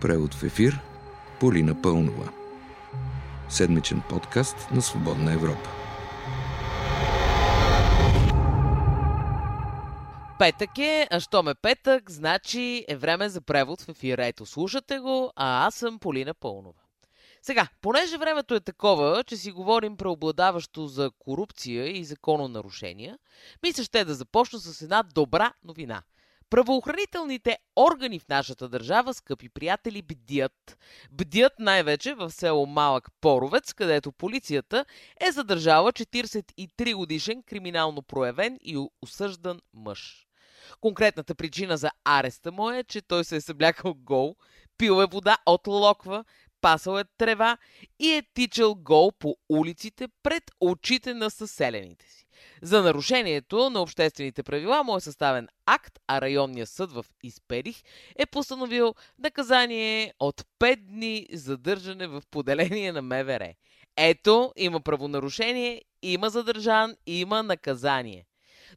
Превод в ефир Полина Пълнова. Седмичен подкаст на Свободна Европа. Петък е, а що ме петък, значи е време за превод в ефира. Ето, слушате го, а аз съм Полина Пълнова. Сега, понеже времето е такова, че си говорим преобладаващо за корупция и закононарушения, мисля ще да започна с една добра новина. Правоохранителните органи в нашата държава, скъпи приятели, бдят. Бдят най-вече в село Малък Поровец, където полицията е задържала 43 годишен криминално проявен и осъждан мъж. Конкретната причина за ареста му е, че той се е съблякал гол, пил е вода от локва, пасал е трева и е тичал гол по улиците пред очите на съселените си. За нарушението на обществените правила му е съставен акт, а районният съд в Изперих е постановил наказание от 5 дни задържане в поделение на МВР. Ето, има правонарушение, има задържан, има наказание.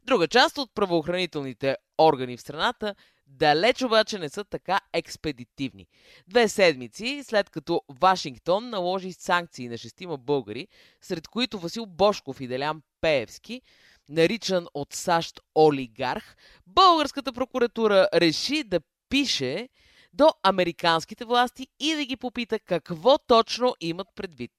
Друга част от правоохранителните органи в страната далеч обаче не са така експедитивни. Две седмици след като Вашингтон наложи санкции на шестима българи, сред които Васил Бошков и Делян Пеевски, наричан от САЩ олигарх, българската прокуратура реши да пише до американските власти и да ги попита какво точно имат предвид.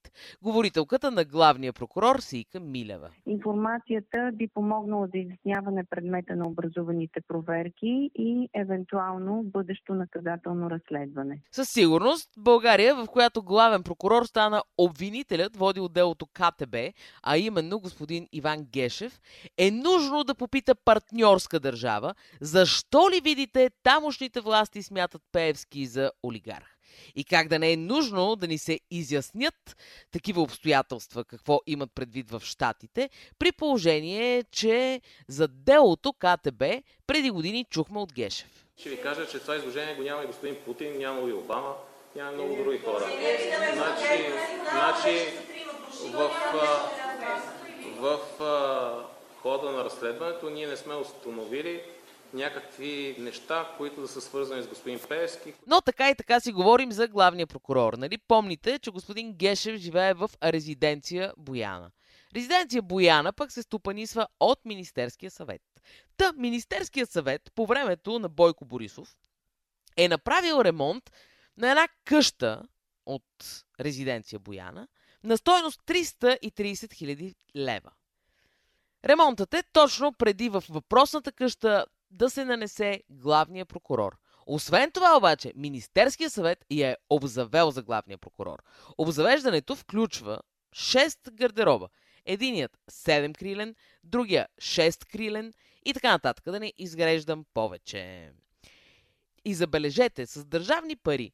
Говорителката на главния прокурор Сийка Милева. Информацията би помогнала за изясняване предмета на образуваните проверки и евентуално бъдещо наказателно разследване. Със сигурност България, в която главен прокурор стана обвинителят, водил делото КТБ, а именно господин Иван Гешев, е нужно да попита партньорска държава, защо ли видите тамошните власти смятат Пеевски за олигарх. И как да не е нужно да ни се изяснят такива обстоятелства, какво имат предвид в Штатите, при положение, че за делото КТБ преди години чухме от Гешев. Ще ви кажа, че това изложение го няма и господин Путин, няма и Обама, няма много други хора. Значи, значи в, в, в хода на разследването ние не сме установили някакви неща, които да са свързани с господин Пеевски. Но така и така си говорим за главния прокурор. Нали? Помните, че господин Гешев живее в резиденция Бояна. Резиденция Бояна пък се стопанисва от Министерския съвет. Та Министерския съвет по времето на Бойко Борисов е направил ремонт на една къща от резиденция Бояна на стоеност 330 000 лева. Ремонтът е точно преди в въпросната къща да се нанесе главния прокурор. Освен това обаче, Министерския съвет я е обзавел за главния прокурор. Обзавеждането включва 6 гардероба. Единият 7 крилен, другия 6 крилен и така нататък, да не изгреждам повече. И забележете, с държавни пари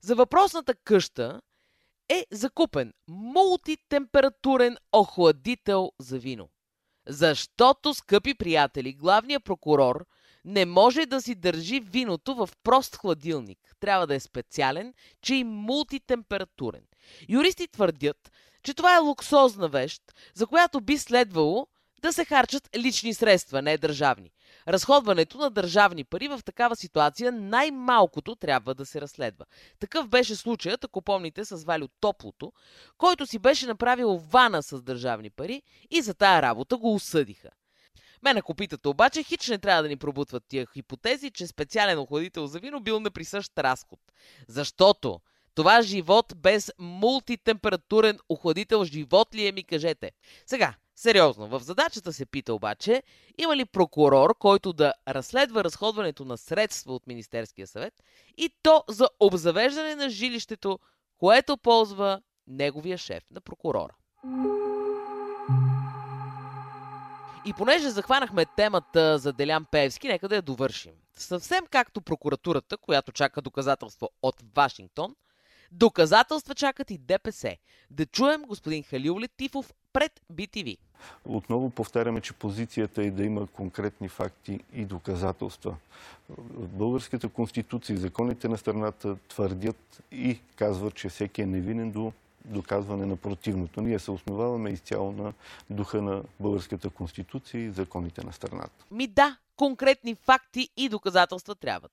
за въпросната къща е закупен мултитемпературен охладител за вино. Защото, скъпи приятели, главният прокурор не може да си държи виното в прост хладилник. Трябва да е специален, че и мултитемпературен. Юристи твърдят, че това е луксозна вещ, за която би следвало да се харчат лични средства, не държавни. Разходването на държавни пари в такава ситуация най-малкото трябва да се разследва. Такъв беше случаят, ако помните, с Валю Топлото, който си беше направил вана с държавни пари и за тая работа го осъдиха. Мен ако питате обаче, хич не трябва да ни пробутват тия хипотези, че специален охладител за вино бил неприсъщ разход. Защото това живот без мултитемпературен охладител живот ли е, ми кажете? Сега, Сериозно, в задачата се пита обаче, има ли прокурор, който да разследва разходването на средства от Министерския съвет и то за обзавеждане на жилището, което ползва неговия шеф на прокурора. И понеже захванахме темата за Делян Пеевски, нека да я довършим. Съвсем както прокуратурата, която чака доказателство от Вашингтон, доказателства чакат и ДПС. Да чуем господин Халил Летифов пред BTV. Отново повтаряме, че позицията е да има конкретни факти и доказателства. Българската конституция и законите на страната твърдят и казват, че всеки е невинен до доказване на противното. Ние се основаваме изцяло на духа на българската конституция и законите на страната. Ми да, конкретни факти и доказателства трябват.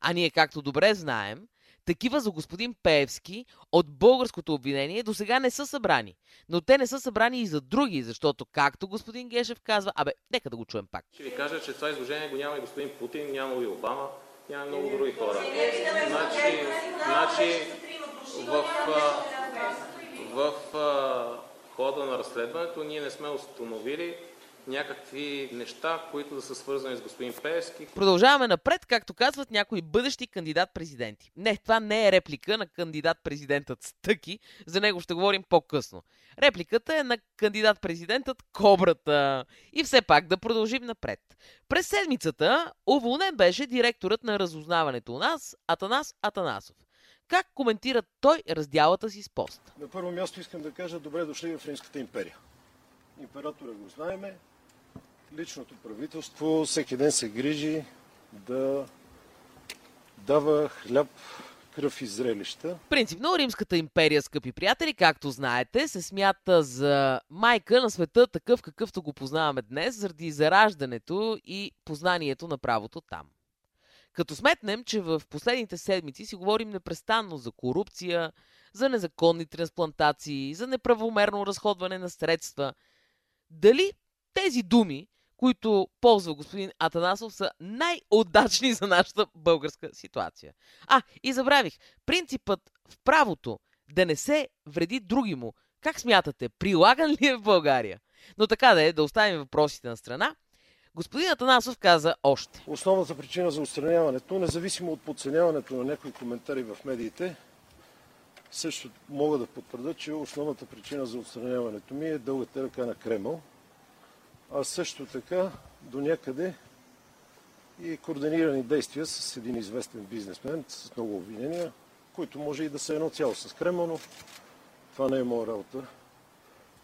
А ние, както добре знаем, такива за господин Пеевски от българското обвинение до сега не са събрани. Но те не са събрани и за други, защото, както господин Гешев казва, абе, нека да го чуем пак. Ще ви кажа, че това изложение го няма и господин Путин, няма и Обама, няма и много други хора. Значи, значи в, в, в хода на разследването ние не сме установили някакви неща, които да са свързани с господин Пеевски. Продължаваме напред, както казват някои бъдещи кандидат-президенти. Не, това не е реплика на кандидат-президентът Стъки, за него ще говорим по-късно. Репликата е на кандидат-президентът Кобрата. И все пак да продължим напред. През седмицата уволнен беше директорът на разузнаването у нас, Атанас Атанасов. Как коментира той раздялата си с пост? На първо място искам да кажа добре дошли в Римската империя. Императора го знаеме, личното правителство всеки ден се грижи да дава хляб, кръв и зрелища. Принципно Римската империя, скъпи приятели, както знаете, се смята за майка на света такъв какъвто го познаваме днес, заради зараждането и познанието на правото там. Като сметнем, че в последните седмици си говорим непрестанно за корупция, за незаконни трансплантации, за неправомерно разходване на средства, дали тези думи, които ползва господин Атанасов, са най-удачни за нашата българска ситуация. А, и забравих, принципът в правото да не се вреди други му, как смятате, прилаган ли е в България? Но така да е, да оставим въпросите на страна. Господин Атанасов каза още. Основната причина за устраняването, независимо от подценяването на някои коментари в медиите, също мога да потвърда, че основната причина за отстраняването ми е дългата ръка на Кремъл, а също така до някъде и координирани действия с един известен бизнесмен с много обвинения, които може и да са едно цяло с Кремъл, но това не е моя работа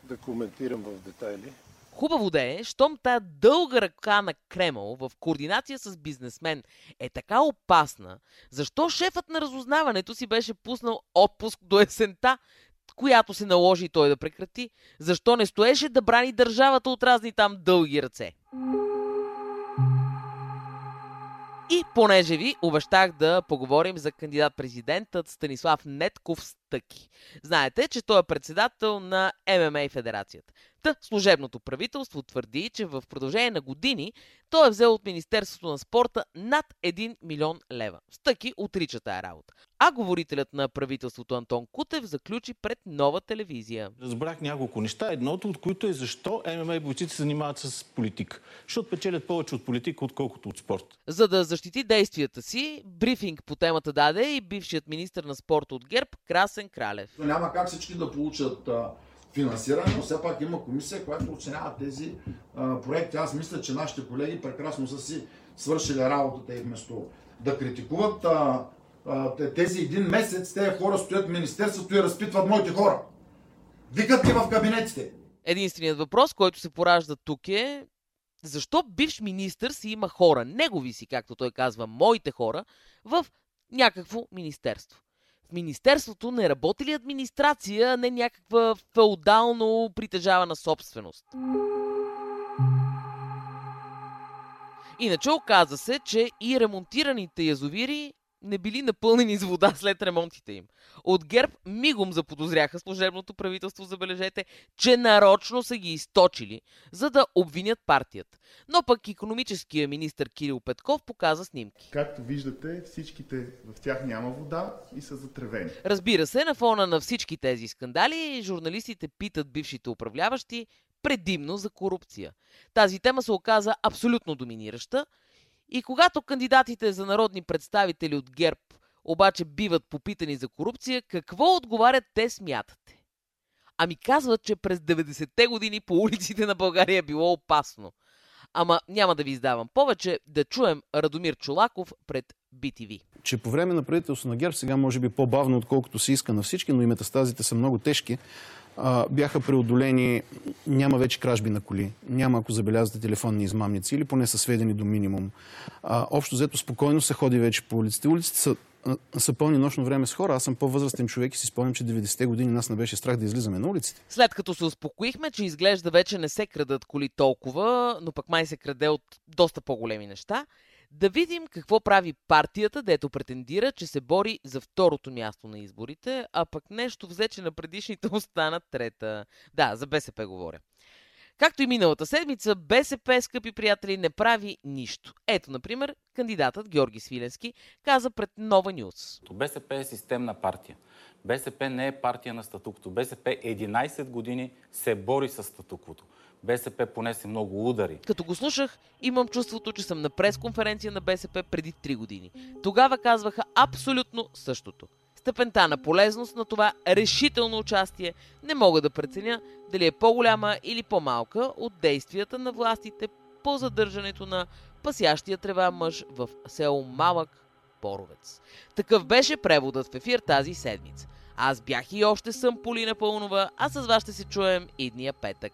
да коментирам в детайли. Хубаво да е, щом тая дълга ръка на Кремъл в координация с бизнесмен е така опасна, защо шефът на разузнаването си беше пуснал отпуск до есента, която се наложи той да прекрати? Защо не стоеше да брани държавата от разни там дълги ръце? И понеже ви обещах да поговорим за кандидат-президентът Станислав Нетков Стъки. Знаете, че той е председател на ММА Федерацията. Та служебното правителство твърди, че в продължение на години той е взел от Министерството на спорта над 1 милион лева. Стъки отрича тая работа. А говорителят на правителството Антон Кутев заключи пред нова телевизия. Разбрах няколко неща. Едното от които е защо ММА бойците се занимават с политика. Защото печелят повече от политика, отколкото от спорт. За да защити действията си, брифинг по темата даде и бившият министр на спорта от ГЕРБ Красен Кралев. Няма как всички да получат финансиране, но все пак има комисия, която оценява тези а, проекти. Аз мисля, че нашите колеги прекрасно са си свършили работата и вместо да критикуват а, тези един месец, тези хора стоят в Министерството и разпитват моите хора. Викат ги в кабинетите. Единственият въпрос, който се поражда тук е защо бивш министър си има хора, негови си, както той казва, моите хора, в някакво министерство. Министерството не работи ли администрация, а не някаква феодално притежавана собственост? Иначе оказа се, че и ремонтираните язовири не били напълнени с вода след ремонтите им. От ГЕРБ мигом заподозряха служебното правителство, забележете, че нарочно са ги източили, за да обвинят партията. Но пък економическия министр Кирил Петков показа снимки. Както виждате, всичките в тях няма вода и са затревени. Разбира се, на фона на всички тези скандали, журналистите питат бившите управляващи предимно за корупция. Тази тема се оказа абсолютно доминираща и когато кандидатите за народни представители от ГЕРБ обаче биват попитани за корупция, какво отговарят те смятате? Ами казват, че през 90-те години по улиците на България е било опасно. Ама няма да ви издавам повече, да чуем Радомир Чулаков пред BTV. Че по време на правителство на ГЕРБ, сега може би по-бавно, отколкото се иска на всички, но и метастазите са много тежки, бяха преодолени, няма вече кражби на коли, няма, ако забелязвате, телефонни измамници или поне са сведени до минимум. Общо взето спокойно се ходи вече по улиците. Улиците са, са пълни нощно време с хора. Аз съм по-възрастен човек и си спомням, че 90-те години нас не беше страх да излизаме на улиците. След като се успокоихме, че изглежда вече не се крадат коли толкова, но пък май се краде от доста по-големи неща, Да видим какво прави партията, дето претендира, че се бори за второто място на изборите, а пък нещо взе, че на предишните останат трета. Да, за БСП говоря. Както и миналата седмица, БСП, скъпи приятели, не прави нищо. Ето, например, кандидатът Георги Свиленски каза пред Нова Нюс. БСП е системна партия. БСП не е партия на статуквото. БСП 11 години се бори с статуквото. БСП понесе много удари. Като го слушах, имам чувството, че съм на пресконференция на БСП преди 3 години. Тогава казваха абсолютно същото. Степента на полезност на това решително участие не мога да преценя дали е по-голяма или по-малка от действията на властите по задържането на пасящия трева мъж в село Малък Боровец. Такъв беше преводът в ефир тази седмица. Аз бях и още съм Полина Пълнова, а с вас ще се чуем идния петък.